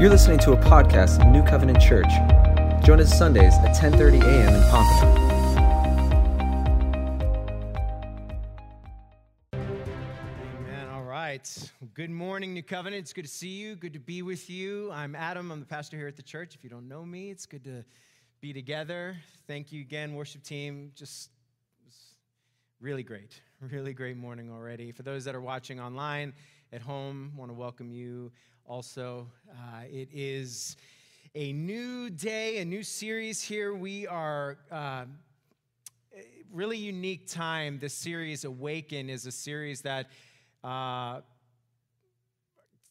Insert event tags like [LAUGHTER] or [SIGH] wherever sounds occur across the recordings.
You're listening to a podcast of New Covenant Church. Join us Sundays at 10:30 a.m. in Pompano. Amen. All right. Good morning, New Covenant. It's good to see you. Good to be with you. I'm Adam. I'm the pastor here at the church. If you don't know me, it's good to be together. Thank you again, worship team. Just really great. [LAUGHS] Really great morning already. For those that are watching online at home, want to welcome you also. Uh, it is a new day, a new series here. We are. Uh, really unique time. This series, Awaken, is a series that uh,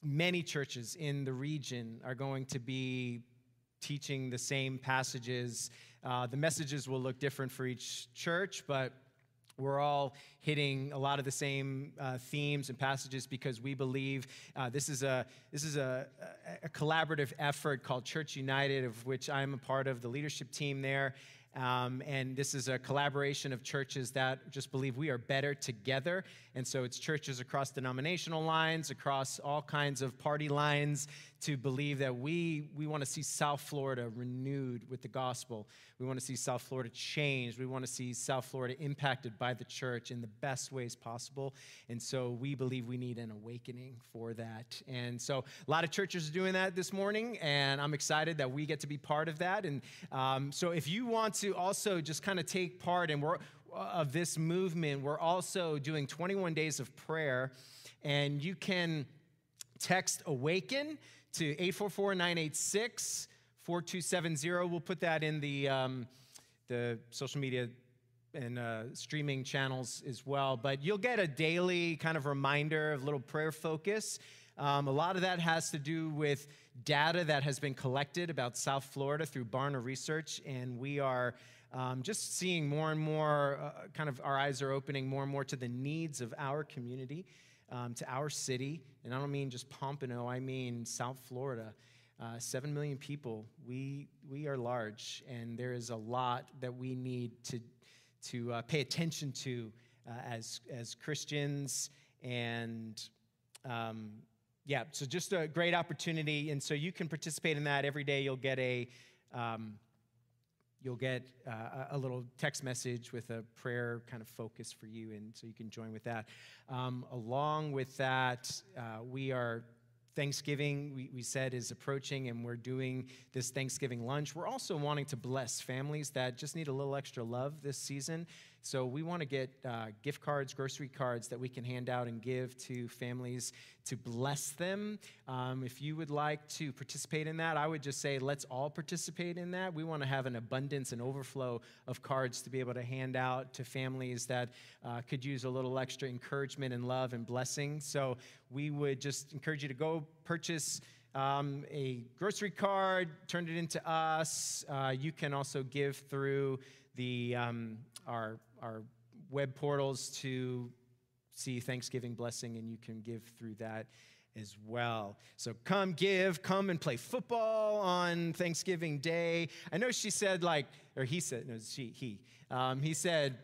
many churches in the region are going to be teaching the same passages. Uh, the messages will look different for each church, but we're all hitting a lot of the same uh, themes and passages because we believe uh, this is, a, this is a, a, collaborative effort called Church United, of which I'm a part of the leadership team there. Um, and this is a collaboration of churches that just believe we are better together. And so it's churches across denominational lines, across all kinds of party lines, to believe that we, we want to see South Florida renewed with the gospel. We want to see South Florida changed. We want to see South Florida impacted by the church in the best ways possible. And so we believe we need an awakening for that. And so a lot of churches are doing that this morning, and I'm excited that we get to be part of that. And um, so if you want to also just kind of take part in we're, of this movement, we're also doing 21 days of prayer, and you can text awaken to 844 986 4270. We'll put that in the, um, the social media and uh, streaming channels as well. But you'll get a daily kind of reminder of little prayer focus. Um, a lot of that has to do with data that has been collected about South Florida through Barna Research, and we are um, just seeing more and more, uh, kind of our eyes are opening more and more to the needs of our community, um, to our city. And I don't mean just Pompano, I mean South Florida. Uh, Seven million people. We, we are large, and there is a lot that we need to, to uh, pay attention to uh, as, as Christians. And um, yeah, so just a great opportunity. And so you can participate in that every day. You'll get a. Um, you'll get uh, a little text message with a prayer kind of focus for you, and so you can join with that. Um, along with that, uh, we are Thanksgiving, we, we said, is approaching, and we're doing this Thanksgiving lunch. We're also wanting to bless families that just need a little extra love this season. So we want to get uh, gift cards, grocery cards that we can hand out and give to families to bless them. Um, if you would like to participate in that, I would just say let's all participate in that. We want to have an abundance and overflow of cards to be able to hand out to families that uh, could use a little extra encouragement and love and blessing. So we would just encourage you to go purchase. Um, a grocery card, turn it into us. Uh, you can also give through the um, our our web portals to see Thanksgiving blessing, and you can give through that as well. So come give, come and play football on Thanksgiving Day. I know she said, like, or he said, no, she, he, um, he said,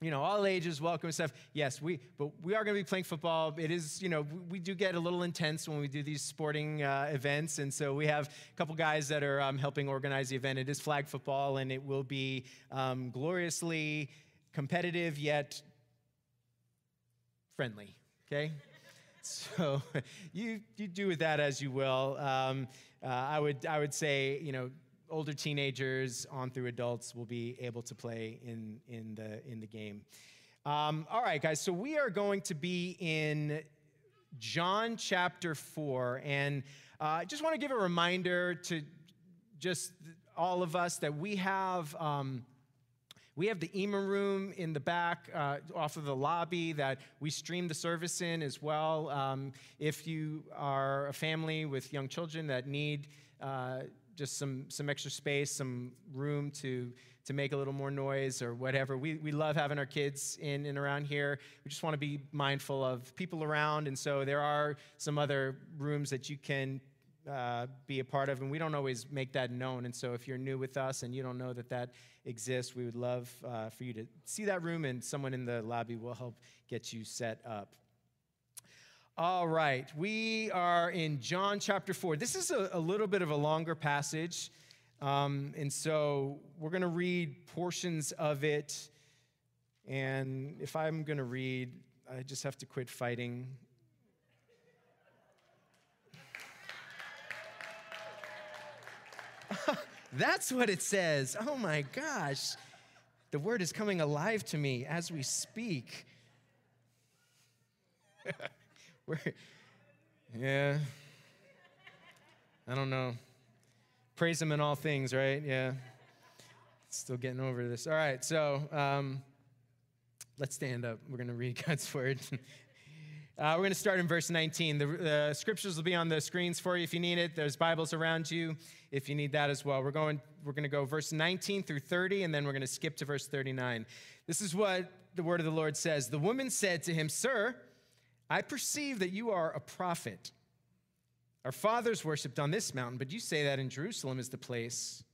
you know, all ages welcome and stuff. Yes, we, but we are going to be playing football. It is, you know, we do get a little intense when we do these sporting uh, events, and so we have a couple guys that are um, helping organize the event. It is flag football, and it will be um, gloriously competitive yet friendly, okay? [LAUGHS] so you, you do with that as you will. Um, uh, I, would, I would say, you know, older teenagers on through adults will be able to play in, in, the, in the game. Um, all right, guys, so we are going to be in John chapter 4. And uh, I just want to give a reminder to just all of us that we have. Um, we have the EMA room in the back uh, off of the lobby that we stream the service in as well. Um, if you are a family with young children that need uh, just some, some extra space, some room to, to make a little more noise or whatever. We, we love having our kids in and around here. We just want to be mindful of people around. And so there are some other rooms that you can uh, be a part of, and we don't always make that known. And so, if you're new with us and you don't know that that exists, we would love uh, for you to see that room, and someone in the lobby will help get you set up. All right, we are in John chapter 4. This is a, a little bit of a longer passage, um, and so we're going to read portions of it. And if I'm going to read, I just have to quit fighting. [LAUGHS] That's what it says. Oh my gosh. The word is coming alive to me as we speak. [LAUGHS] Yeah. I don't know. Praise Him in all things, right? Yeah. Still getting over this. All right, so um, let's stand up. We're going to read [LAUGHS] God's word. Uh, we're going to start in verse 19. The, the, scriptures will be on the screens for you if you need it. There's Bibles around you if you need that as well. We're going, we're going to go verse 19 through 30, and then we're going to skip to verse 39. This is what the word of the Lord says. The woman said to him, Sir, I perceive that you are a prophet. Our fathers worshiped on this mountain, but you say that in Jerusalem is the place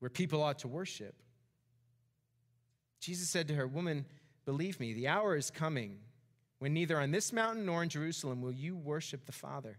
where people ought to worship. Jesus said to her, Woman, believe me, the hour is coming when neither on this mountain nor in Jerusalem will you worship the Father.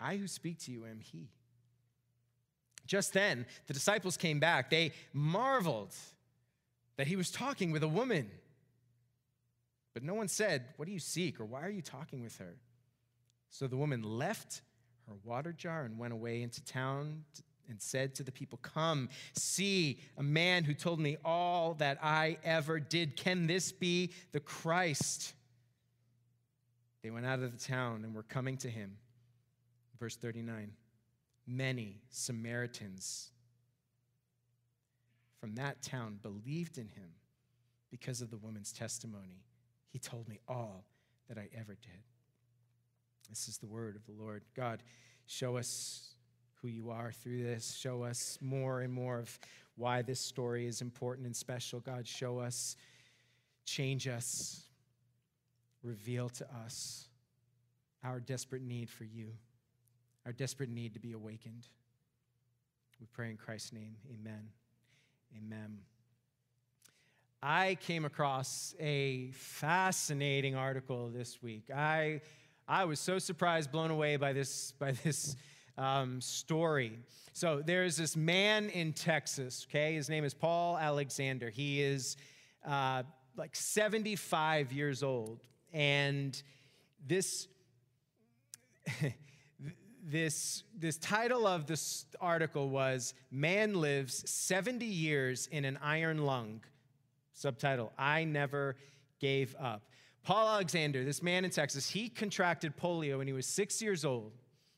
I who speak to you am he. Just then, the disciples came back. They marveled that he was talking with a woman. But no one said, What do you seek? or Why are you talking with her? So the woman left her water jar and went away into town and said to the people, Come, see a man who told me all that I ever did. Can this be the Christ? They went out of the town and were coming to him. Verse 39 Many Samaritans from that town believed in him because of the woman's testimony. He told me all that I ever did. This is the word of the Lord. God, show us who you are through this. Show us more and more of why this story is important and special. God, show us, change us, reveal to us our desperate need for you our desperate need to be awakened. We pray in Christ's name. Amen. Amen. I came across a fascinating article this week. I, I was so surprised, blown away by this, by this um, story. So there's this man in Texas, okay? His name is Paul Alexander. He is uh, like 75 years old. And this. [LAUGHS] this, this title of this article was Man Lives 70 Years in an Iron Lung. Subtitle I Never Gave Up. Paul Alexander, this man in Texas, he contracted polio when he was six years old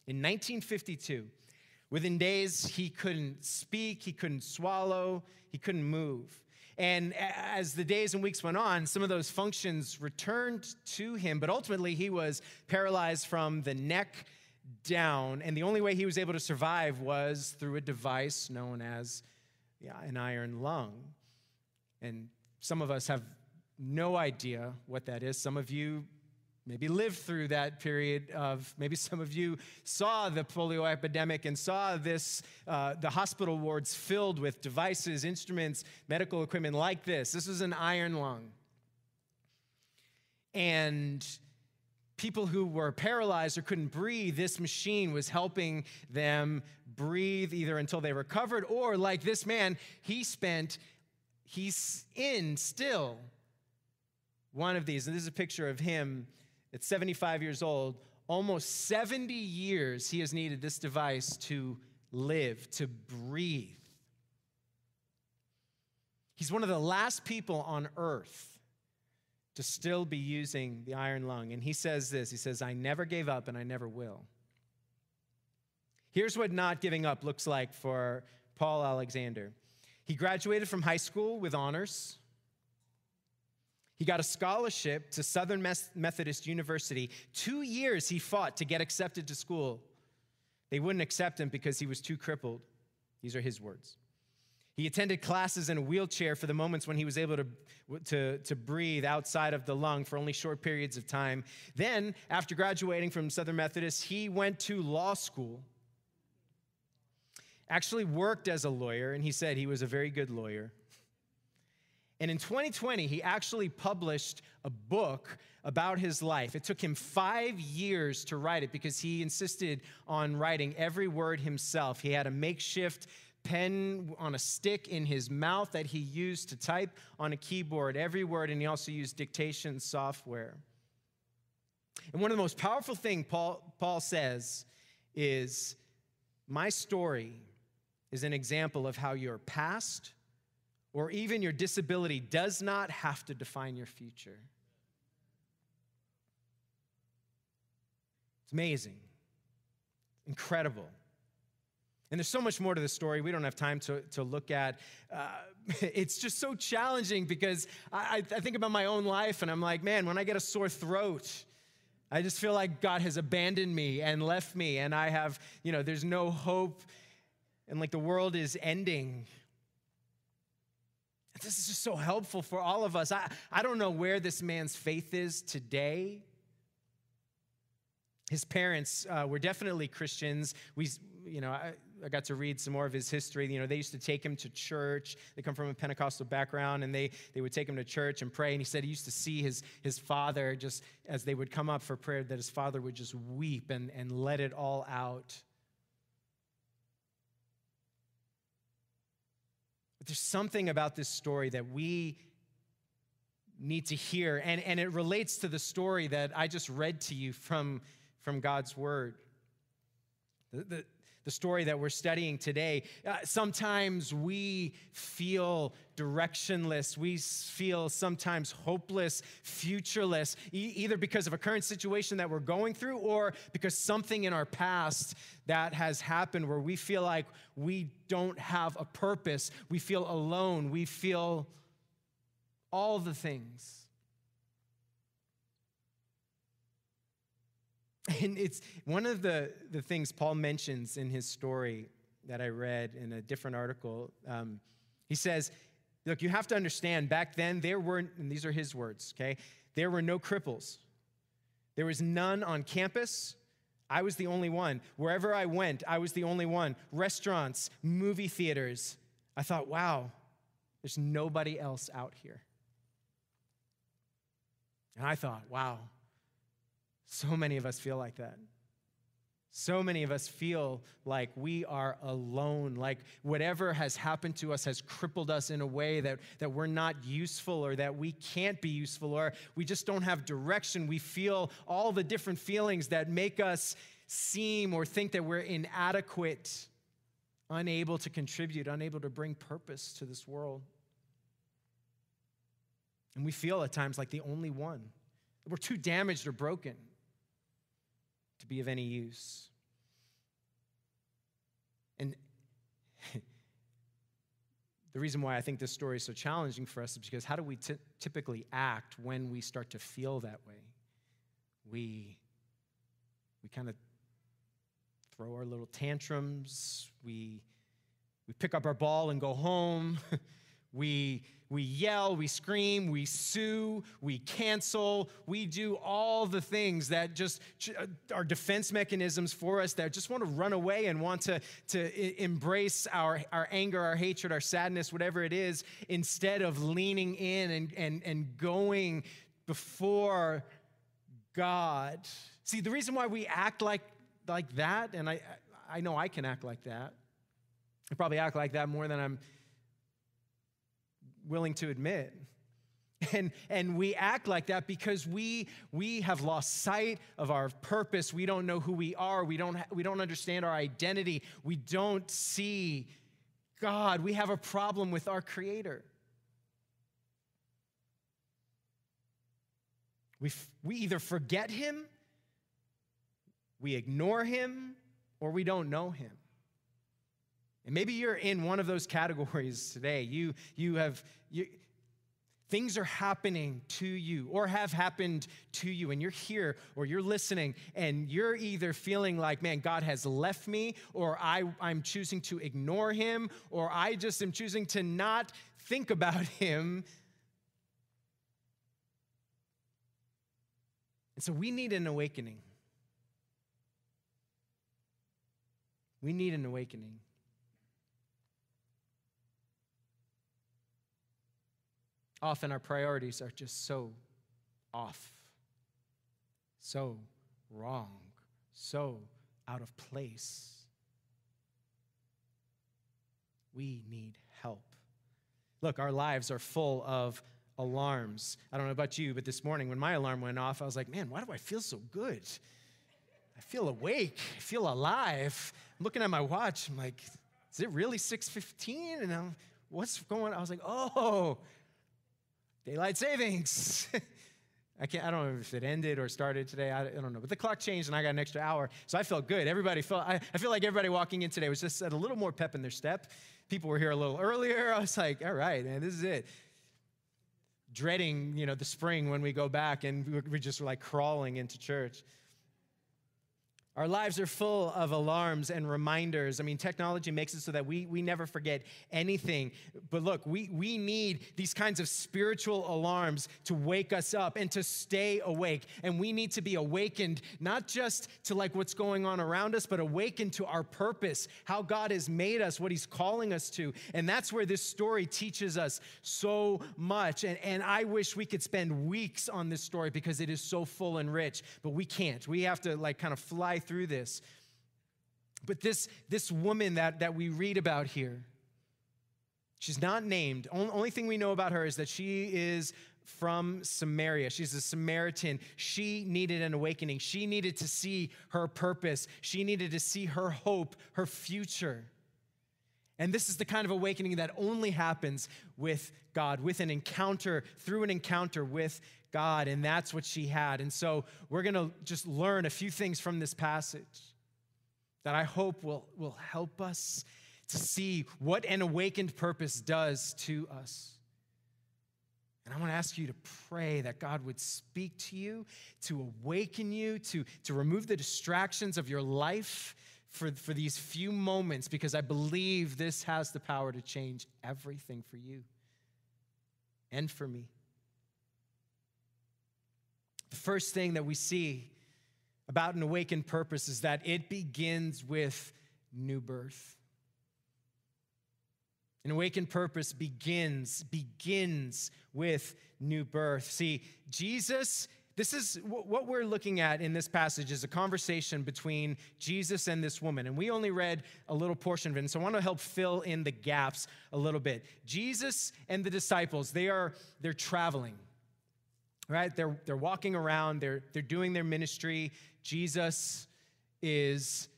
in 1952. Within days, he couldn't speak, he couldn't swallow, he couldn't move. And as the days and weeks went on, some of those functions returned to him, but ultimately he was paralyzed from the neck down, and the only way he was able to survive was through a device known as yeah, an iron lung. And some of us have no idea what that is. Some of you maybe lived through that period of maybe some of you saw the polio epidemic and saw this uh, the hospital wards filled with devices instruments medical equipment like this this was an iron lung and people who were paralyzed or couldn't breathe, this machine was helping them breathe either until they recovered or, like this man, he spent, he's in still one of these. And this is a picture of him at 75 years old. Almost 70 years he has needed this device to live, to breathe. He's one of the last people on earth to still be using the iron lung. And he says this He says, I never gave up and I never will. Here's what not giving up looks like for Paul Alexander. He graduated from high school with honors. He got a scholarship to Southern Methodist University. Two years he fought to get accepted to school. They wouldn't accept him because he was too crippled. These are his words. He attended classes in a wheelchair for the moments when he was able to, to, to breathe outside of the lung for only short periods of time. Then, after graduating from Southern Methodist, he went to law school. Actually, worked as a lawyer, and he said he was a very good lawyer. And in 2020, he actually published a book about his life. It took him five years to write it because he insisted on writing every word himself. He had a makeshift pen on a stick in his mouth that he used to type on a keyboard every word, and he also used dictation software. And one of the most powerful things Paul, Paul says is My story is an example of how your past or even your disability does not have to define your future. It's amazing, incredible. And there's so much more to the story we don't have time to, to look at. Uh, [LAUGHS] it's just so challenging because I, I think about my own life and I'm like, man, when I get a sore throat, I just feel like God has abandoned me and left me, and I have, you know, there's no hope, and like the world is ending. This is just so helpful for all of us. I, I don't know where this man's faith is today. His parents uh, were definitely Christians. We, you know, I, I got to read some more of his history. You know, they used to take him to church. They come from a Pentecostal background, and they, they would take him to church and pray. And he said he used to see his, his father, just as they would come up for prayer, that his father would just weep and, and let it all out. But there's something about this story that we need to hear, and, and it relates to the story that I just read to you from, from God's Word. The, the story that we're studying today. Uh, sometimes we feel directionless. We feel sometimes hopeless, futureless, e- either because of a current situation that we're going through or because something in our past that has happened where we feel like we don't have a purpose. We feel alone. We feel all the things. And it's one of the, the things Paul mentions in his story that I read in a different article. Um, he says, Look, you have to understand, back then there were, and these are his words, okay? There were no cripples. There was none on campus. I was the only one. Wherever I went, I was the only one. Restaurants, movie theaters. I thought, wow, there's nobody else out here. And I thought, wow, so many of us feel like that. So many of us feel like we are alone, like whatever has happened to us has crippled us in a way that, that we're not useful or that we can't be useful or we just don't have direction. We feel all the different feelings that make us seem or think that we're inadequate, unable to contribute, unable to bring purpose to this world. And we feel at times like the only one. We're too damaged or broken to be of any use. And [LAUGHS] the reason why I think this story is so challenging for us is because how do we t- typically act when we start to feel that way? We, we kind of throw our little tantrums, we, we pick up our ball and go home. [LAUGHS] We, we yell, we scream, we sue, we cancel, we do all the things that just uh, are defense mechanisms for us that just want to run away and want to, to embrace our, our anger, our hatred, our sadness, whatever it is, instead of leaning in and, and, and going before God. See, the reason why we act like, like that, and I, I know I can act like that, I probably act like that more than I'm willing to admit. And, and we act like that because we, we have lost sight of our purpose. We don't know who we are. We don't, we don't understand our identity. We don't see God. We have a problem with our Creator. We, we either forget Him, we ignore Him, or we don't know Him. And maybe you're in one of those categories today. You, you have, you, things are happening to you or have happened to you, and you're here or you're listening, and you're either feeling like, man, God has left me, or I, I'm choosing to ignore him, or I just am choosing to not think about [LAUGHS] him. And so we need an awakening. We need an awakening. Often our priorities are just so off, so wrong, so out of place. We need help. Look, our lives are full of alarms. I don't know about you, but this morning when my alarm went off, I was like, man, why do I feel so good? I feel awake. I feel alive. I'm looking at my watch. I'm like, is it really 6:15? And I'm, what's going on? I was like, oh, daylight savings. [LAUGHS] I can't, I don't know if it ended or started today. I, I, don't know. But the clock changed and I got an extra hour. So I felt good. Everybody felt, I, I feel like everybody walking in today was just at a little more pep in their step. People were here a little earlier. [LAUGHS] I was like, all right, man, this is it. Dreading, you know, the spring when we go back and we just were like crawling into church. Our lives are full of alarms and reminders. I mean, technology makes it so that we, we never forget anything. But look, we, we need these kinds of spiritual alarms to wake us up and to stay awake. And we need to be awakened, not just to like what's going on around us, but awakened to our purpose, how God has made us, what He's calling us to. And that's where this story teaches us so much. And, and I wish we could spend weeks on this story because it is so full and rich, but we can't. We have to like kind of fly through this. But this, this woman that, that we read about here, she's not named. Only thing we know about her is that she is from Samaria. She's a Samaritan. She needed an awakening. She needed to see her purpose. She needed to see her hope, her future. And this is the kind of awakening that only happens with God, with an encounter, through an encounter with God, and that's what she had. And so we're going to just learn a few things from this passage that I hope will, will help us to see what an awakened purpose does to us. And I want to ask you to pray that God would speak to you, to awaken you, to, to remove the distractions of your life for, for these few moments, because I believe this has the power to change everything for you and for me. The first thing that we see about an awakened purpose is that it begins with new birth. An awakened purpose begins begins with new birth. See, Jesus this is what we're looking at in this passage is a conversation between Jesus and this woman. And we only read a little portion of it. And so I want to help fill in the gaps a little bit. Jesus and the disciples, they are they're traveling right? They're, they're walking around, they're, they're doing their ministry. Jesus is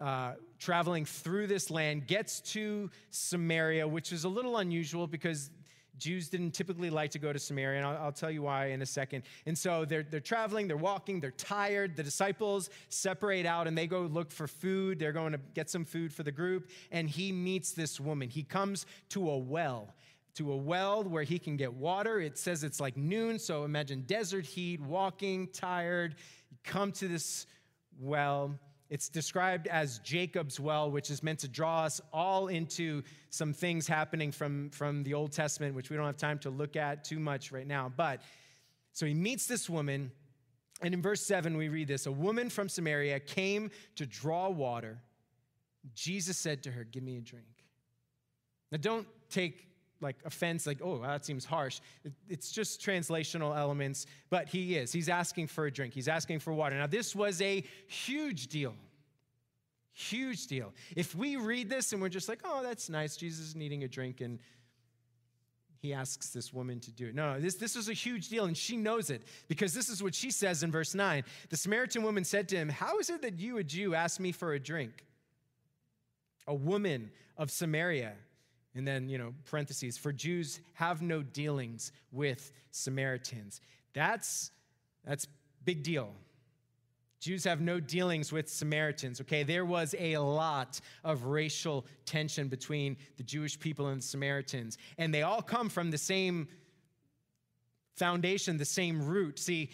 uh, traveling through this land, gets to Samaria, which is a little unusual because Jews didn't typically like to go to Samaria, and I'll, I'll, tell you why in a second. And so they're, they're traveling, they're walking, they're tired. The disciples separate out and they go look for food. They're going to get some food for the group, and he meets this woman. He comes to a well, to a well where he can get water. It says it's like noon, so imagine desert heat, walking, tired. You come to this well. It's described as Jacob's well, which is meant to draw us all into some things happening from, from the Old Testament, which we don't have time to look at too much right now. But so he meets this woman, and in verse 7, we read this A woman from Samaria came to draw water. Jesus said to her, Give me a drink. Now, don't take like offense, like, oh, that seems harsh. It's just translational elements, but he is. He's asking for a drink, he's asking for water. Now, this was a huge deal. Huge deal. If we read this and we're just like, oh, that's nice, Jesus is needing a drink, and he asks this woman to do it. No, no, this, this is a huge deal, and she knows it because this is what she says in verse 9. The Samaritan woman said to him, How is it that you, a Jew, ask me for a drink? A woman of Samaria and then, you know, parentheses, for Jews have no dealings with Samaritans. That's that's big deal. Jews have no dealings with Samaritans, okay? There was a lot of racial tension between the Jewish people and the Samaritans, and they all come from the same foundation, the same root. See,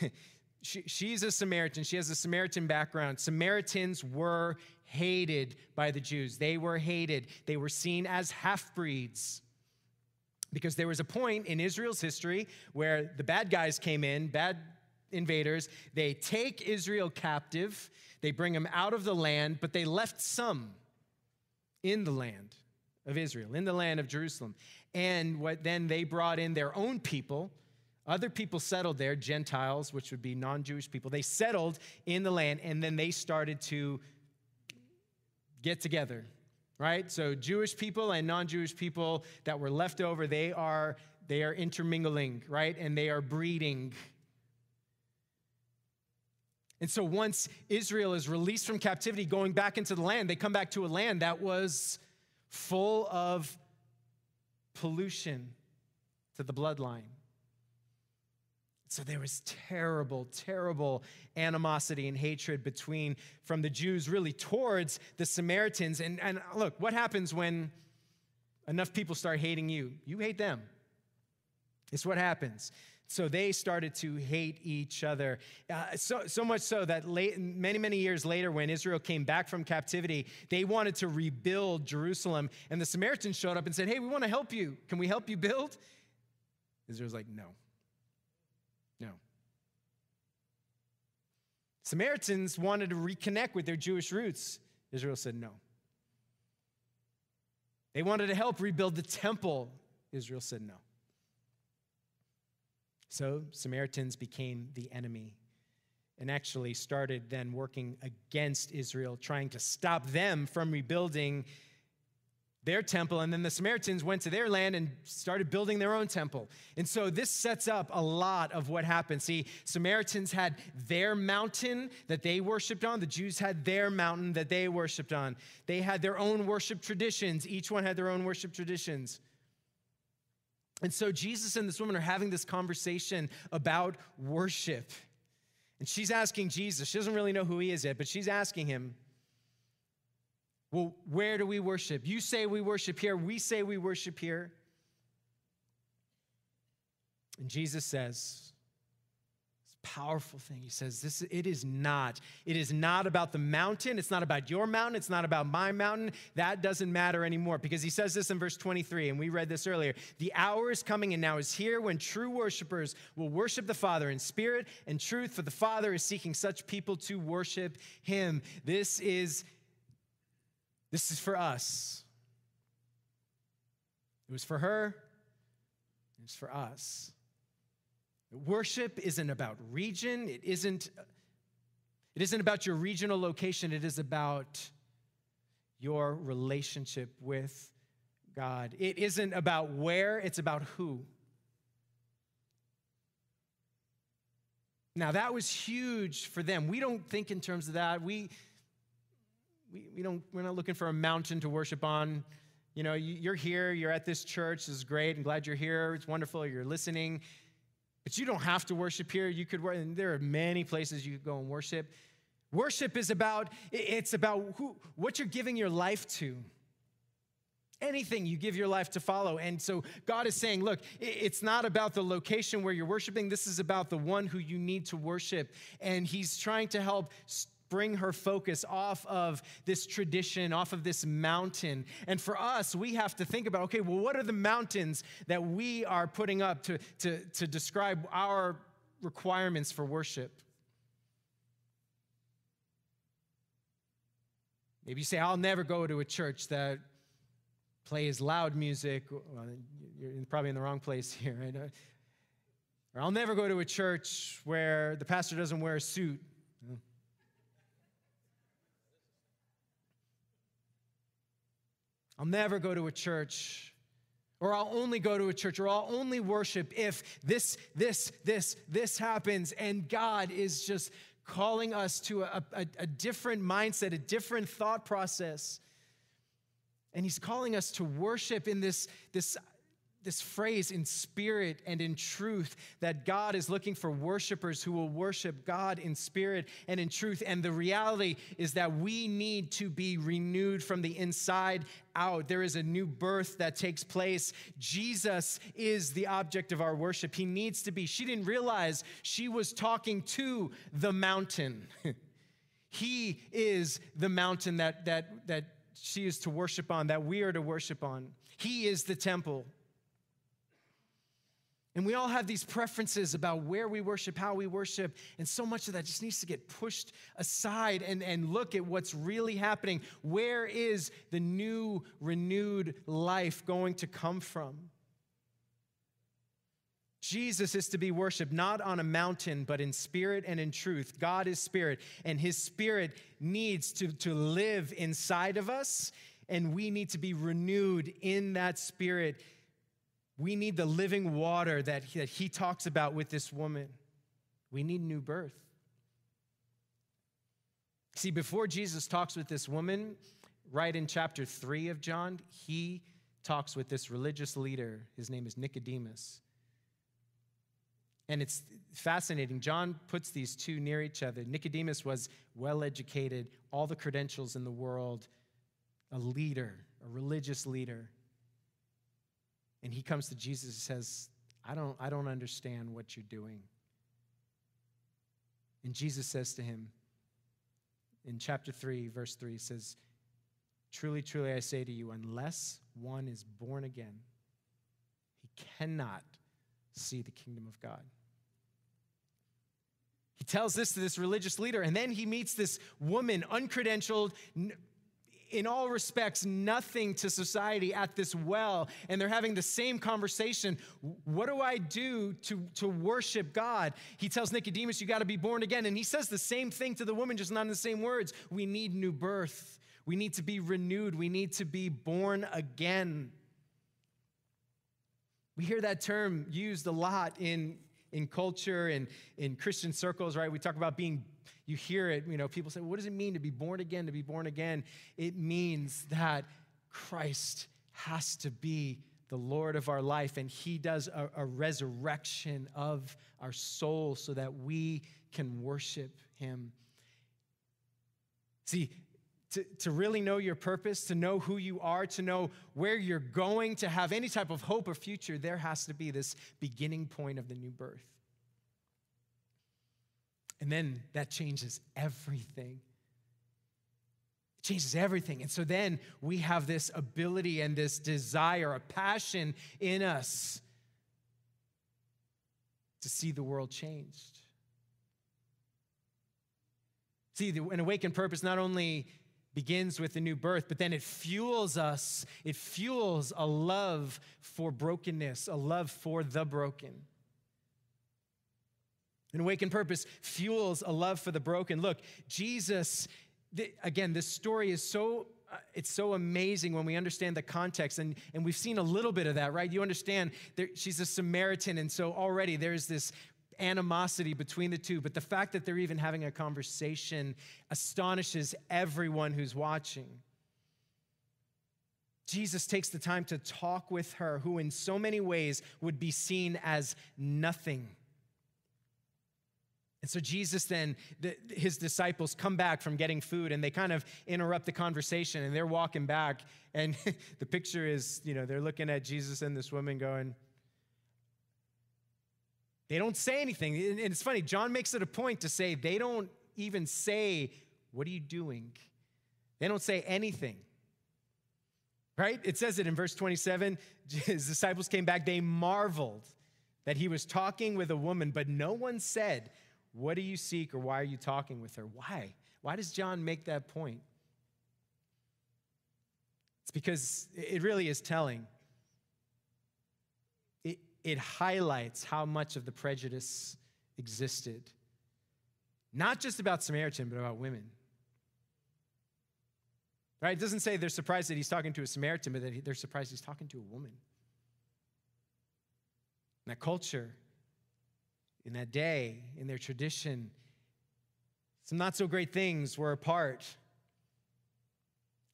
[LAUGHS] she, she's a Samaritan. She has a Samaritan background. Samaritans were hated by the Jews. They were hated. They were seen as half breeds. Because there was a point in Israel's history where the bad guys came in, bad invaders, they take Israel captive, they bring them out of the land, but they left some in the land of Israel, in the land of Jerusalem. And what then they brought in their own people other people settled there, Gentiles, which would be non Jewish people. They settled in the land and then they started to get together, right? So Jewish people and non Jewish people that were left over, they are, they are intermingling, right? And they are breeding. And so once Israel is released from captivity, going back into the land, they come back to a land that was full of pollution to the bloodline. So there was terrible, terrible animosity and hatred between from the Jews really towards the Samaritans. And, and look, what happens when enough people start hating you? You hate them. It's what happens. So they started to hate each other. Uh, so, so much so that late, many, many years later, when Israel came back from captivity, they wanted to rebuild Jerusalem. And the Samaritans showed up and said, Hey, we want to help you. Can we help you build? Israel's like, No. No. Samaritans wanted to reconnect with their Jewish roots. Israel said no. They wanted to help rebuild the temple. Israel said no. So Samaritans became the enemy and actually started then working against Israel, trying to stop them from rebuilding their temple, and then the Samaritans went to their land and started building their own temple. And so this sets up a lot of what happened. See, Samaritans had their mountain that they worshiped on, the Jews had their mountain that they worshiped on. They had their own worship traditions, each one had their own worship traditions. And so Jesus and this woman are having this conversation about worship. And she's asking Jesus, she doesn't really know who he is yet, but she's asking him, well, where do we worship? You say we worship here, we say we worship here. And Jesus says, powerful thing. He says, this it is not. It is not about the mountain. It's not about your mountain. It's not about my mountain. That doesn't matter anymore. Because he says this in verse 23, and we read this earlier. The hour is coming and now is here when true worshipers will worship the Father in spirit and truth, for the Father is seeking such people to worship him. This is this is for us. It was for her, it's for us. Worship isn't about region, it isn't, it isn't about your regional location, it is about your relationship with God. It isn't about where, it's about who. Now, that was huge for them. We don't think in terms of that. We, we, we don't, we're not looking for a mountain to worship on. You know, you're here, you're at this church, this is great. I'm glad you're here. It's wonderful. You're listening. But you don't have to worship here. You could, and there are many places you could go and worship. Worship is about, it's about who, what you're giving your life to. Anything you give your life to follow. And so God is saying, look, it's not about the location where you're worshiping. This is about the one who you need to worship. And He's trying to help bring her focus off of this tradition, off of this mountain. And for us, we have to think about okay, well, what are the mountains that we are putting up to, to, to describe our requirements for worship? Maybe you say, I'll never go to a church that plays loud music. Well, you're probably in the wrong place here. Right? Or I'll never go to a church where the pastor doesn't wear a suit. I'll never go to a church or I'll only go to a church, or I'll only worship if this, this, this, this happens. And God is just calling us to a, a, a, different mindset, a different thought process. And He's calling us to worship in this, this, this phrase in spirit and in truth that God is looking for worshipers who will worship God in spirit and in truth. And the reality is that we need to be renewed from the inside out. There is a new birth that takes place. Jesus is the object of our worship. He needs to be. She didn't realize she was talking to the mountain. [LAUGHS] he is the mountain that, that, that she is to worship on, that we are to worship on. He is the temple. And we all have these preferences about where we worship, how we worship, and so much of that just needs to get pushed aside and, and look at what's really happening. Where is the new, renewed life going to come from? Jesus is to be worshiped not on a mountain, but in spirit and in truth. God is spirit, and his spirit needs to, to live inside of us, and we need to be renewed in that spirit we need the living water that he, that he talks about with this woman. We need new birth. See, before Jesus talks with this woman, right in chapter 3 of John, he talks with this religious leader. His name is Nicodemus. And it's fascinating. John puts these two near each other. Nicodemus was well educated, all the credentials in the world, a leader, a religious leader. And he comes to Jesus and says, I don't, I don't understand what you're doing. And Jesus says to him in chapter 3, verse 3, says, Truly, truly, I say to you, unless one is born again, he cannot see the kingdom of God. He tells this to this religious leader, and then he meets this woman, uncredentialed, in all respects nothing to society at this well, and they're having the same conversation. What do I do to, to worship God? He tells Nicodemus, You got to be born again. And he says the same thing to the woman, just not in the same words. We need new birth, we need to be renewed, we need to be born again. We hear that term used a lot in, in culture and in Christian circles, right? We talk about being you hear it, you know, people say, what does it mean to be born again? To be born again, it means that Christ has to be the Lord of our life, and He does a, a resurrection of our soul so that we can worship Him. See, to, to really know your purpose, to know who you are, to know where you're going, to have any type of hope or future, there has to be this beginning point of the new birth. And then that changes everything. It changes everything. And so then we have this ability and this desire, a passion in us to see the world changed. See, an awakened purpose not only begins with the new birth, but then it fuels us. It fuels a love for brokenness, a love for the broken. An awakened purpose fuels a love for the broken. Look, Jesus, again, this story is so uh, it's so amazing when we understand the context and, and we've seen a little bit of that right you understand there, she's a samaritan and so already there's this animosity between the two but the fact that they're even having a conversation astonishes everyone who's watching jesus takes the time to talk with her who in so many ways would be seen as nothing and so Jesus then, the, his disciples come back from getting food and they kind of interrupt the conversation and they're walking back. And [LAUGHS] the picture is, you know, they're looking at Jesus and this woman going, they don't say anything. And it's funny, John makes it a point to say they don't even say, What are you doing? They don't say anything. Right? It says it in verse 27. [LAUGHS] His disciples came back, they marveled that he was talking with a woman, but no one said, what do you seek or why are you talking with her? Why? Why does John make that point? It's because it really is telling. It, highlights how much of the prejudice existed, not just about Samaritan, but about women. Right? It doesn't say they're surprised that he's talking to a Samaritan, but that they're surprised he's talking to a woman. In that culture, in that day, in their tradition, some not so great things were apart.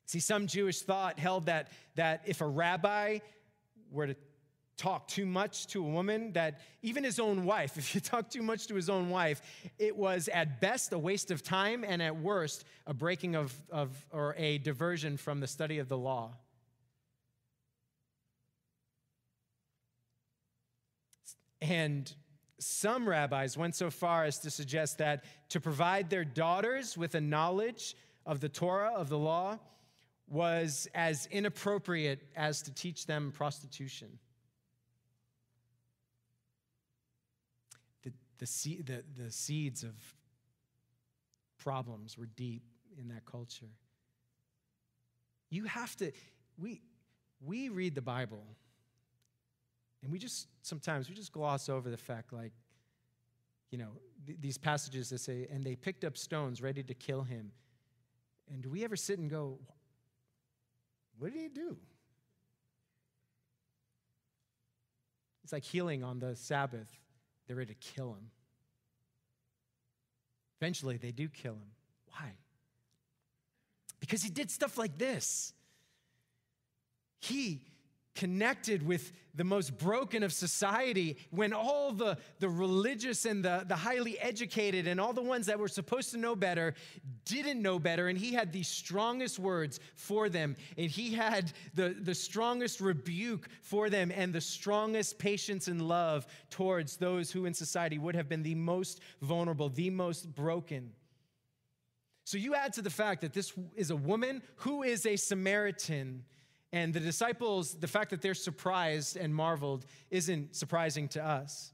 See, some Jewish thought held that, that if a rabbi were to talk too much to a woman that even his own wife, [LAUGHS] if you talk too much to his own wife, it was at best a waste of time and at worst a breaking of, of or a diversion from the study of the law. And some rabbis went so far as to suggest that to provide their daughters with a knowledge of the Torah, of the law, was as inappropriate as to teach them prostitution. The, the, the, seeds of problems were deep in that culture. You have to, we, we read the Bible and we just, sometimes we just gloss over the fact, like, you know, th- these passages that say, and they picked up stones ready to kill him. And do we ever sit and go, what did he do? It's like healing on the Sabbath. They're ready to kill him. Eventually, they do kill him. Why? Because he did stuff like this. He connected with the most broken of society when all the, the religious and the, the highly educated and all the ones that were supposed to know better didn't know better. And he had the strongest words for them. And he had the, the strongest rebuke for them and the strongest patience and love towards those who in society would have been the most vulnerable, the most broken. So you add to the fact that this is a woman who is a Samaritan and the disciples, the fact that they're surprised and marveled isn't surprising to us.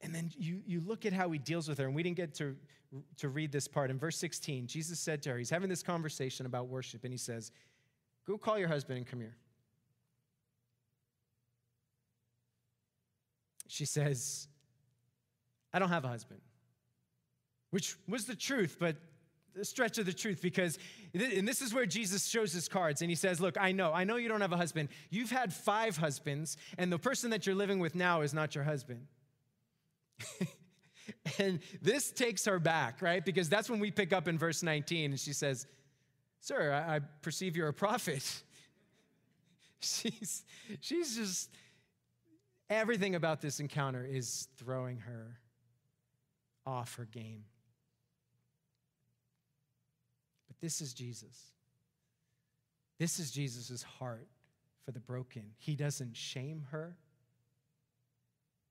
And then you, you look at how he deals with her, and we didn't get to, to read this part. In verse 16, Jesus said to her, He's having this conversation about worship, and he says, Go call your husband and come here. She says, I don't have a husband, which was the truth, but stretch of the truth because, and this is where Jesus shows his cards and he says, Look, I know, I know you don't have a husband. You've had five husbands, and the person that you're living with now is not your husband. [LAUGHS] and this takes her back, right? Because that's when we pick up in verse 19 and she says, Sir, I, I perceive you're a prophet. [LAUGHS] she's, she's just, everything about this encounter is throwing her off her game. This is Jesus. This is Jesus' heart for the broken. He doesn't shame her.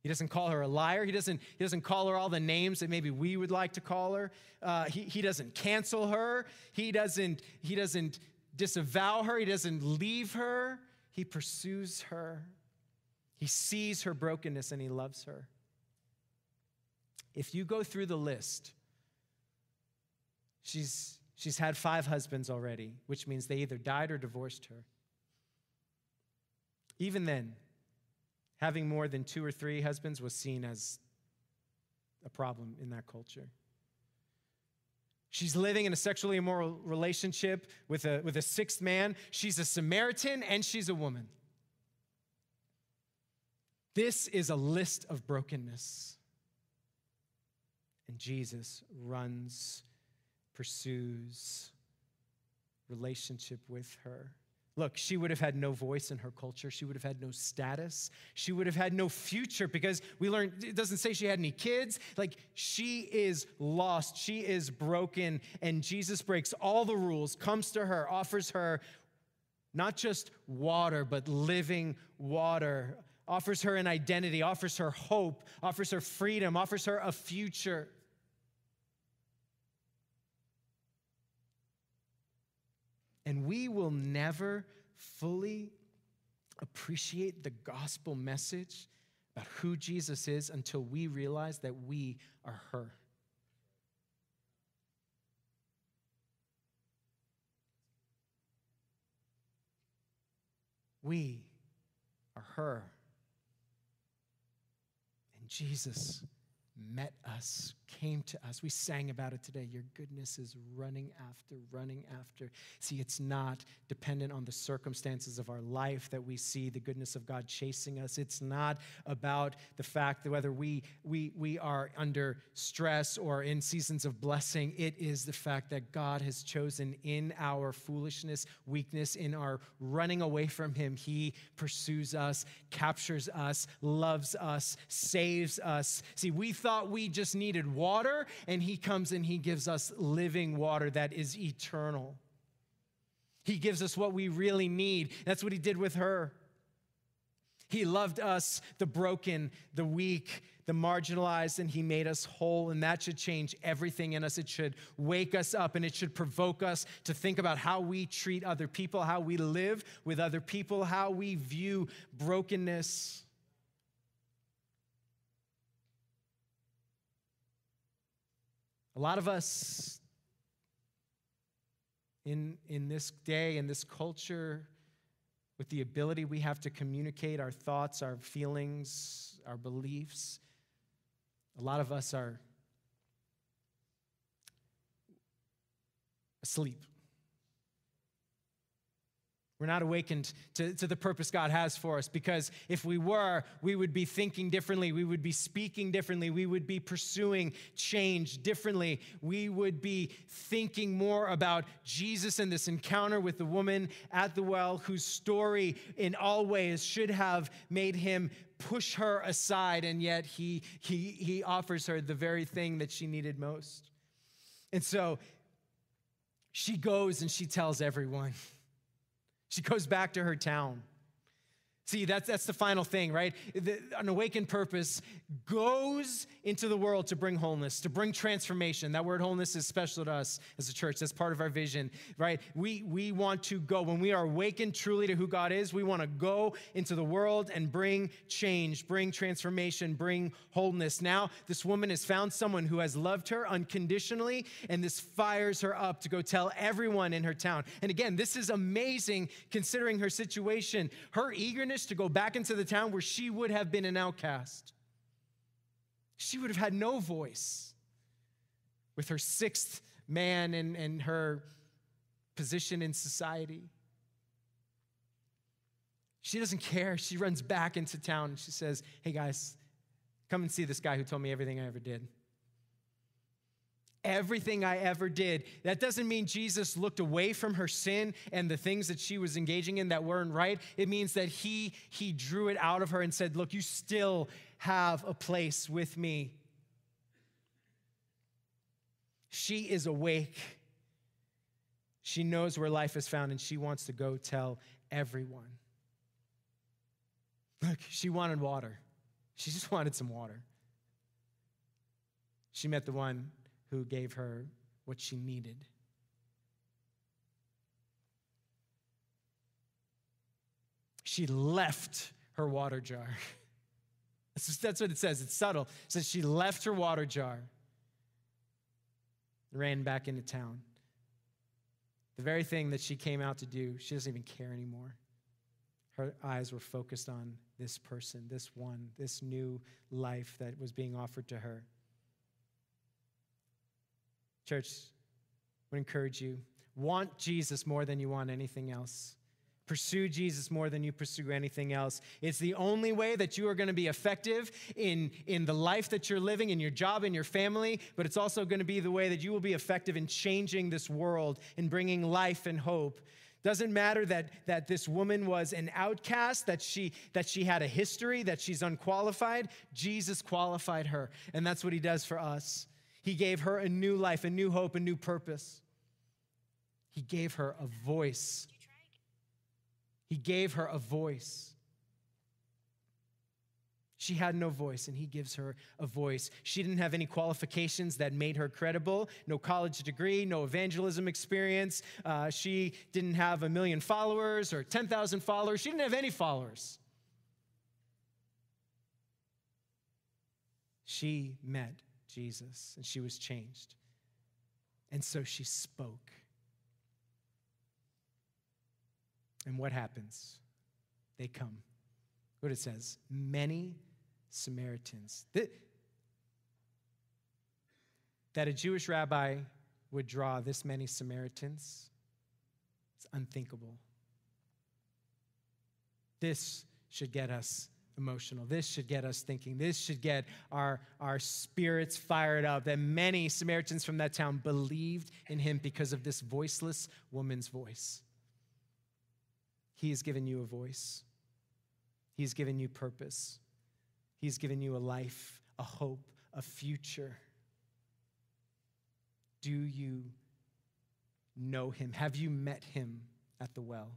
He doesn't call her a liar. He doesn't, he doesn't call her all the names that maybe we would like to call her. Uh, he, he doesn't cancel her. He doesn't, he doesn't disavow her. He doesn't leave her. He pursues her. He sees her brokenness and he loves her. If you go through the list, she's She's had five husbands already, which means they either died or divorced her. Even then, having more than two or three husbands was seen as a problem in that culture. She's living in a sexually immoral relationship with a, with a sixth man. She's a Samaritan and she's a woman. This is a list of brokenness. And Jesus runs pursues relationship with her. Look, she would have had no voice in her culture. She would have had no status. She would have had no future because we learned, it doesn't say she had any kids. Like, she is lost. She is broken. And Jesus breaks all the rules, comes to her, offers her not just water, but living water, offers her an identity, offers her hope, offers her freedom, offers her a future. And we will never fully appreciate the gospel message about who Jesus is until we realize that we are her. We are her. And Jesus met us, came to us. We sang about it today. Your goodness is running after, running after. See, it's not dependent on the circumstances of our life that we see the goodness of God chasing us. It's not about the fact that whether we, we, we are under stress or in seasons of blessing. It is the fact that God has chosen in our foolishness, weakness, in our running away from Him, He pursues us, captures us, loves us, saves us. See, we thought we just needed water, and He comes and He gives us living water that is eternal. He gives us what we really need. That's what He did with her. He loved us, the broken, the weak, the marginalized, and He made us whole. And that should change everything in us. It should wake us up and it should provoke us to think about how we treat other people, how we live with other people, how we view brokenness. A lot of us in, in this day, in this culture, with the ability we have to communicate our thoughts, our feelings, our beliefs, a lot of us are asleep. We're not awakened to, to the purpose God has for us because if we were, we would be thinking differently. We would be speaking differently. We would be pursuing change differently. We would be thinking more about Jesus and this encounter with the woman at the well, whose story in all ways should have made him push her aside, and yet he, he, he offers her the very thing that she needed most. And so she goes and she tells everyone. She goes back to her town. See, that's, that's the final thing, right? The, an awakened purpose goes into the world to bring wholeness, to bring transformation. That word wholeness is special to us as a church. That's part of our vision, right? We, we want to go. When we are awakened truly to who God is, we want to go into the world and bring change, bring transformation, bring wholeness. Now, this woman has found someone who has loved her unconditionally, and this fires her up to go tell everyone in her town. And again, this is amazing considering her situation. Her eagerness to go back into the town where she would have been an outcast. She would have had no voice with her sixth man and, and her position in society. She doesn't care. She runs back into town and she says, Hey guys, come and see this guy who told me everything I ever did everything I ever did. That doesn't mean Jesus looked away from her sin and the things that she was engaging in that weren't right. It means that he he drew it out of her and said, "Look, you still have a place with me." She is awake. She knows where life is found and she wants to go tell everyone. Look, she wanted water. She just wanted some water. She met the one who gave her what she needed. She left her water jar. [LAUGHS] That's what it says. It's subtle. It says she left her water jar, ran back into town. The very thing that she came out to do, she doesn't even care anymore. Her eyes were focused on this person, this one, this new life that was being offered to her. Church, I would encourage you want Jesus more than you want anything else. Pursue Jesus more than you pursue anything else. It's the only way that you are going to be effective in, in the life that you're living, in your job, in your family, but it's also going to be the way that you will be effective in changing this world and bringing life and hope. Doesn't matter that, that this woman was an outcast, that she, that she had a history, that she's unqualified. Jesus qualified her, and that's what he does for us. He gave her a new life, a new hope, a new purpose. He gave her a voice. He gave her a voice. She had no voice, and he gives her a voice. She didn't have any qualifications that made her credible no college degree, no evangelism experience. Uh, she didn't have a million followers or 10,000 followers. She didn't have any followers. She met Jesus, and she was changed. And so she spoke. And what happens? They come. What it says many Samaritans. that a Jewish rabbi would draw this many Samaritans, it's unthinkable. This should get us emotional. This should get us thinking. This should get our, our spirits fired up. That many Samaritans from that town believed in him because of this voiceless woman's voice. He has given you a voice, He's given you purpose, He's given you a life, a hope, a future. Do you know Him? Have you met Him at the well?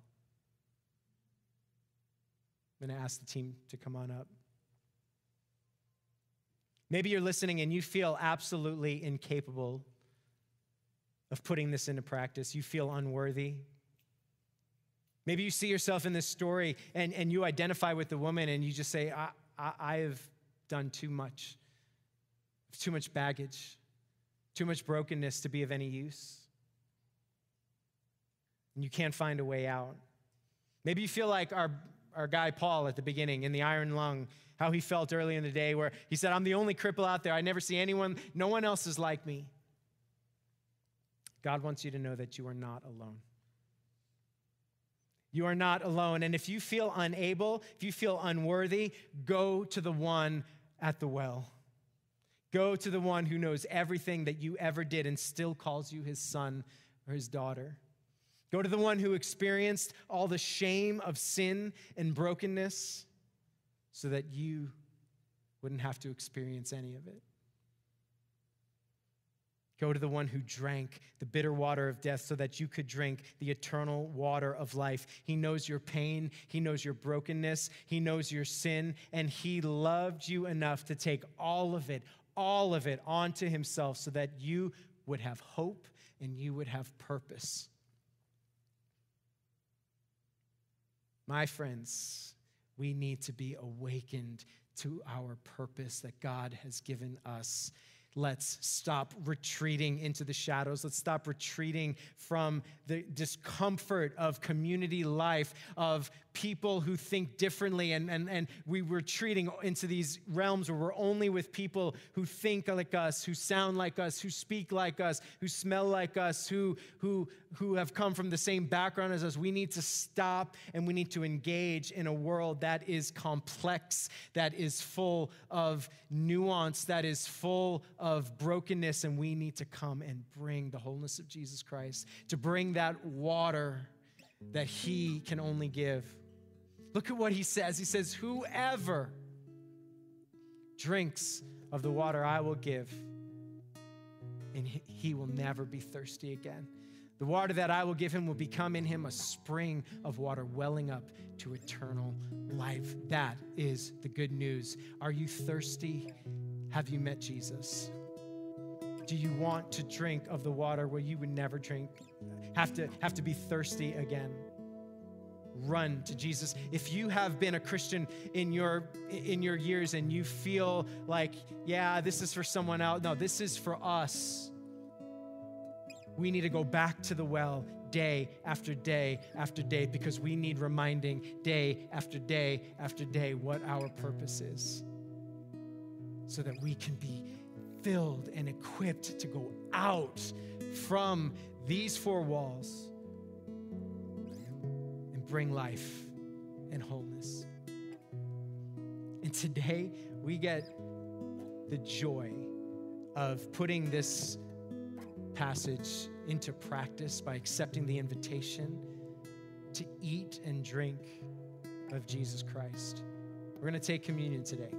I'm going to ask the team to come on up. Maybe you're listening and you feel absolutely incapable of putting this into practice. You feel unworthy. Maybe you see yourself in this story and, and you identify with the woman and you just say, I, I, I have done too much, too much baggage, too much brokenness to be of any use. And you can't find a way out. Maybe you feel like our our guy Paul at the beginning in the iron lung, how he felt early in the day, where he said, I'm the only cripple out there. I never see anyone, no one else is like me. God wants you to know that you are not alone. You are not alone. And if you feel unable, if you feel unworthy, go to the one at the well. Go to the one who knows everything that you ever did and still calls you his son or his daughter. Go to the one who experienced all the shame of sin and brokenness so that you wouldn't have to experience any of it. Go to the one who drank the bitter water of death so that you could drink the eternal water of life. He knows your pain, He knows your brokenness, He knows your sin, and He loved you enough to take all of it, all of it onto Himself so that you would have hope and you would have purpose. My friends, we need to be awakened to our purpose that God has given us. Let's stop retreating into the shadows. Let's stop retreating from the discomfort of community life, of people who think differently, and, and, and we were treating into these realms where we're only with people who think like us, who sound like us, who speak like us, who smell like us, who, who, who have come from the same background as us. We need to stop and we need to engage in a world that is complex, that is full of nuance, that is full of brokenness, and we need to come and bring the wholeness of Jesus Christ, to bring that water that He can only give. Look at what he says. He says, Whoever drinks of the water I will give, and he will never be thirsty again. The water that I will give him will become in him a spring of water welling up to eternal life. That is the good news. Are you thirsty? Have you met Jesus? Do you want to drink of the water where you would never drink, have to, have to be thirsty again? Run to Jesus. If you have been a Christian in your in your years and you feel like, yeah, this is for someone else. No, this is for us. We need to go back to the well day after day after day because we need reminding day after day after day what our purpose is. So that we can be filled and equipped to go out from these four walls bring life and wholeness. And today we get the joy of putting this passage into practice by accepting the invitation to eat and drink of Jesus Christ. We're going to take communion today.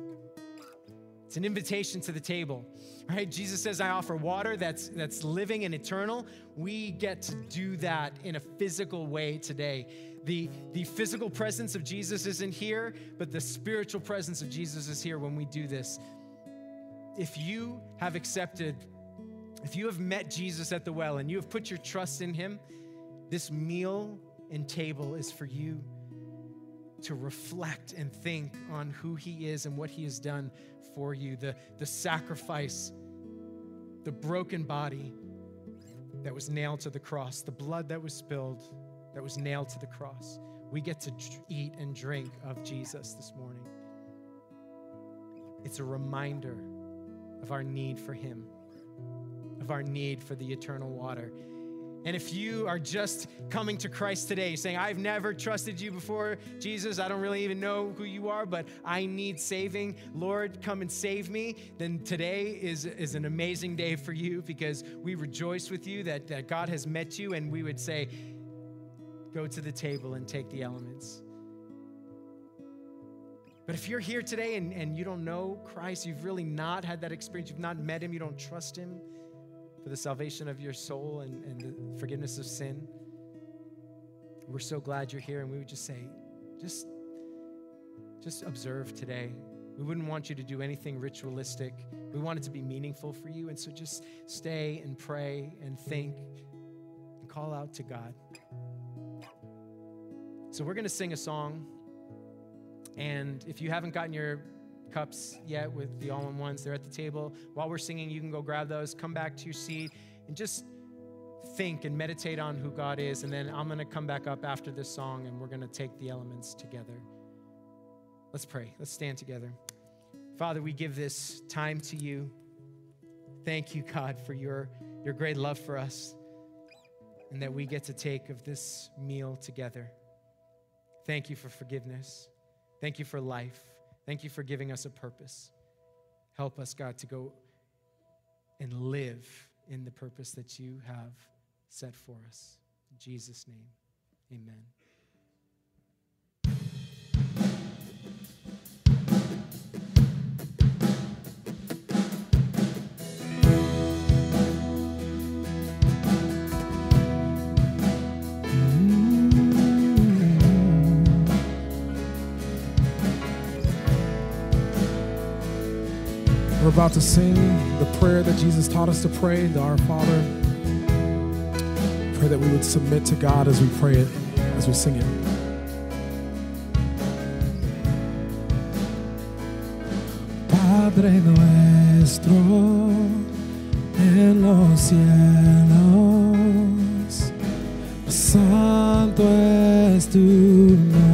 It's an invitation to the table, right? Jesus says, I offer water that's, that's living and eternal. We get to do that in a physical way today. The, the physical presence of Jesus isn't here, but the spiritual presence of Jesus is here when we do this. If you have accepted, if you have met Jesus at the well and you have put your trust in him, this meal and table is for you to reflect and think on who he is and what he has done for you, the, the sacrifice, the broken body that was nailed to the cross, the blood that was spilled that was nailed to the cross. We get to eat and drink of Jesus this morning. It's a reminder of our need for Him. of our need for the eternal water. And if you are just coming to Christ today, saying, I've never trusted you before, Jesus, I don't really even know who you are, but I need saving. Lord, come and save me. Then today is, is an amazing day for you because we rejoice with you that, that God has met you, and we would say, Go to the table and take the elements. But if you're here today and, and you don't know Christ, you've really not had that experience, you've not met Him, you don't trust Him, for the salvation of your soul and, and the forgiveness of sin. We're so glad you're here, and we would just say, just, just observe today. We wouldn't want you to do anything ritualistic. We want it to be meaningful for you. And so just stay and pray and think and call out to God. So we're going to sing a song. And if you haven't gotten your cups yet with the all in ones. They're at the table. While we're singing, you can go grab those, come back to your seat, and just think and meditate on who God is. And then I'm going to come back up after this song and we're going to take the elements together. Let's pray. Let's stand together. Father, we give this time to you. Thank you, God, for your, your great love for us and that we get to take of this meal together. Thank you for forgiveness. Thank you for life. Thank you for giving us a purpose. Help us, God, to go and live in the purpose that you have set for us. In Jesus' name, amen. We're about to sing the prayer that Jesus taught us to pray, the Our Father. Pray that we would submit to God as we pray it, as we sing it. Padre nuestro en los cielos, santo es tu nombre.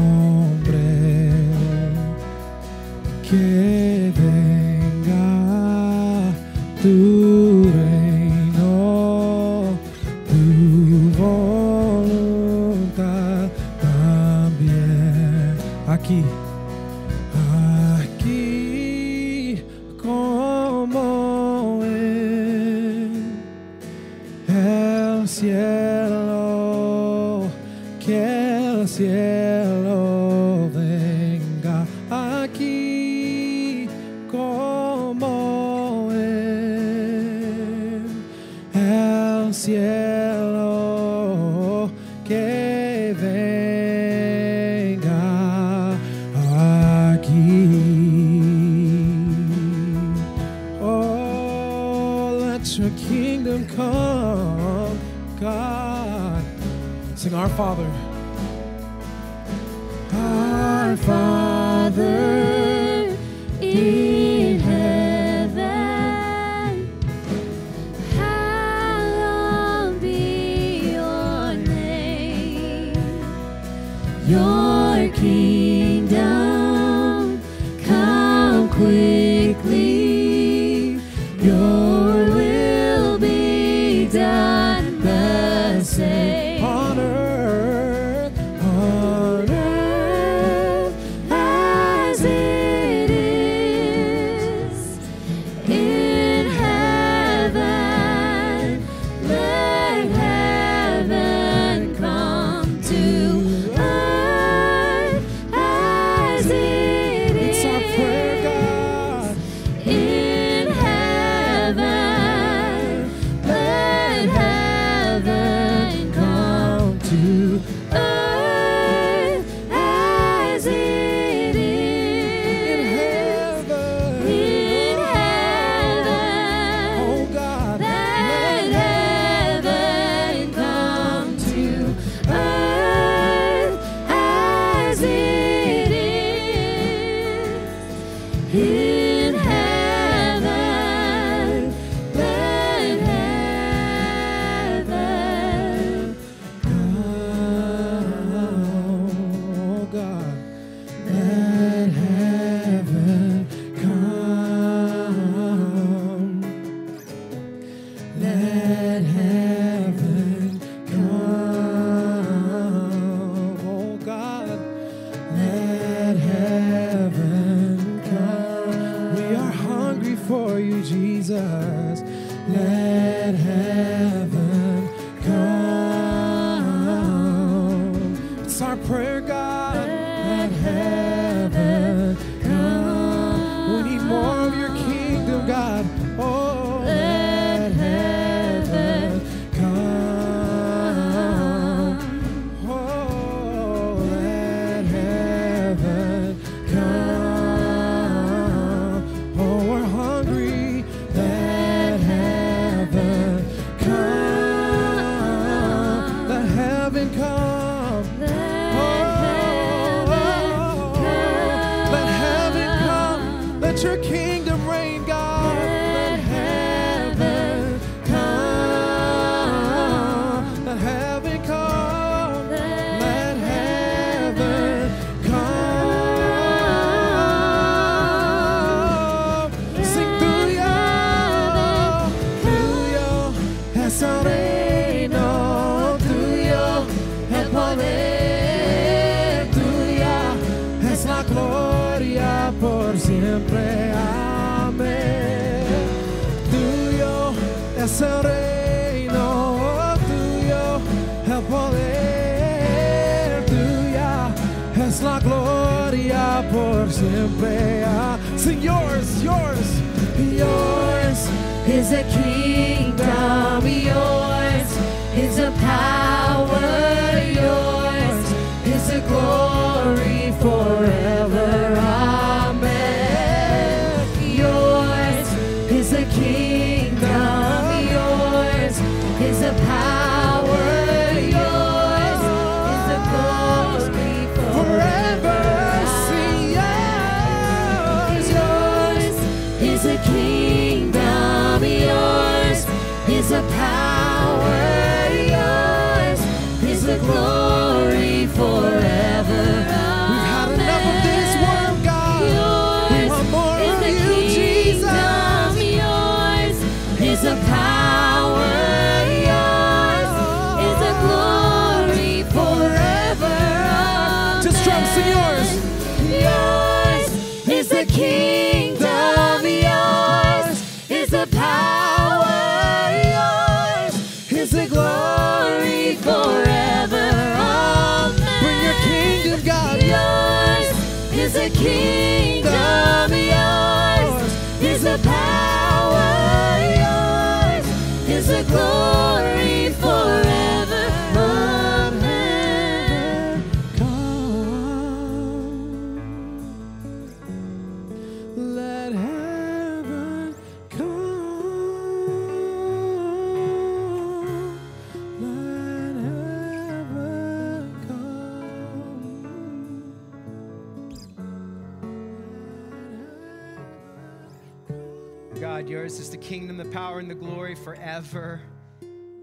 Forever.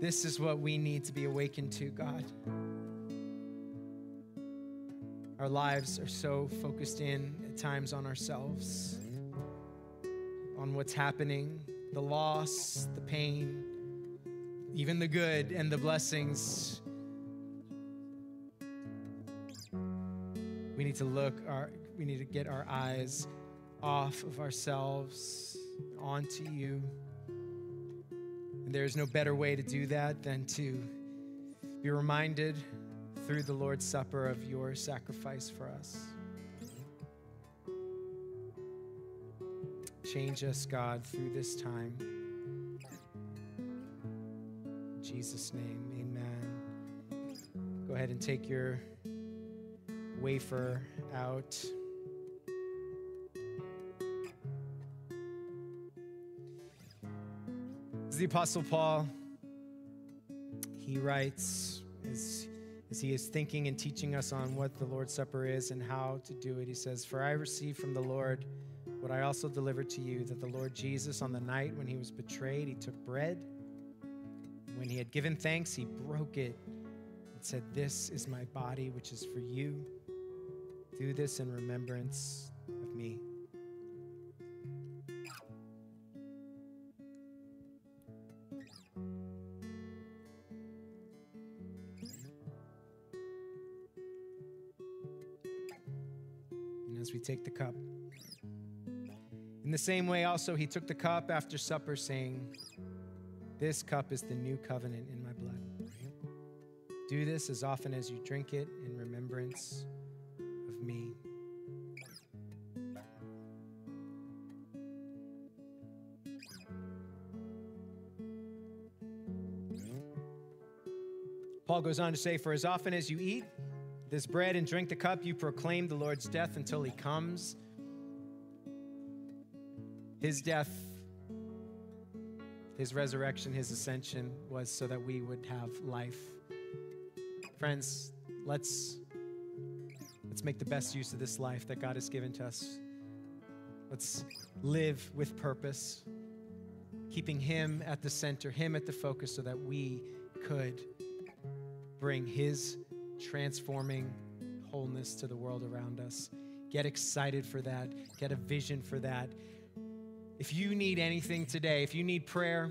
This is what we need to be awakened to, God. Our lives are so focused in at times on ourselves, on what's happening, the loss, the pain, even the good and the blessings. We need to look our we need to get our eyes off of ourselves onto you. And there is no better way to do that than to be reminded through the Lord's Supper of your sacrifice for us. Change us, God, through this time. In Jesus' name, amen. Go ahead and take your wafer out. The Apostle Paul. He writes as, as he is thinking and teaching us on what the Lord's Supper is and how to do it. He says, For I received from the Lord what I also delivered to you that the Lord Jesus, on the night when he was betrayed, he took bread. When he had given thanks, he broke it and said, This is my body, which is for you. Do this in remembrance of me. Take the cup. In the same way, also, he took the cup after supper, saying, This cup is the new covenant in my blood. Do this as often as you drink it in remembrance of me. Paul goes on to say, For as often as you eat this bread and drink the cup, you proclaim the Lord's death until he comes. His death, his resurrection, his ascension was so that we would have life. Friends, let's let's make the best use of this life that God has given to us. Let's live with purpose, keeping him at the center, him at the focus so that we could bring his transforming wholeness to the world around us. Get excited for that. Get a vision for that. If you need anything today, if you need prayer,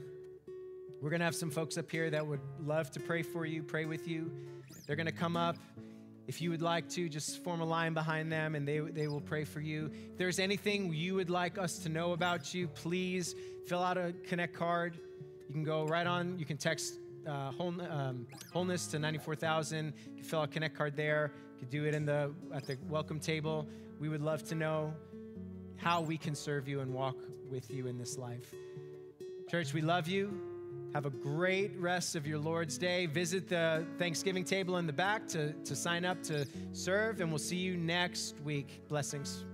we're going to have some folks up here that would love to pray for you, pray with you. They're going to come up. If you would like to, just form a line behind them and they, they will pray for you. If there's anything you would like us to know about you, please fill out a Connect card. You can go right on, you can text uh, whole, um, wholeness to 94,000. You can fill out a Connect card there. You can do it in the, at the welcome table. We would love to know how we can serve you and walk with you in this life. Church, we love you. Have a great rest of your Lord's Day. Visit the Thanksgiving table in the back to, to sign up to serve, and we'll see you next week. Blessings.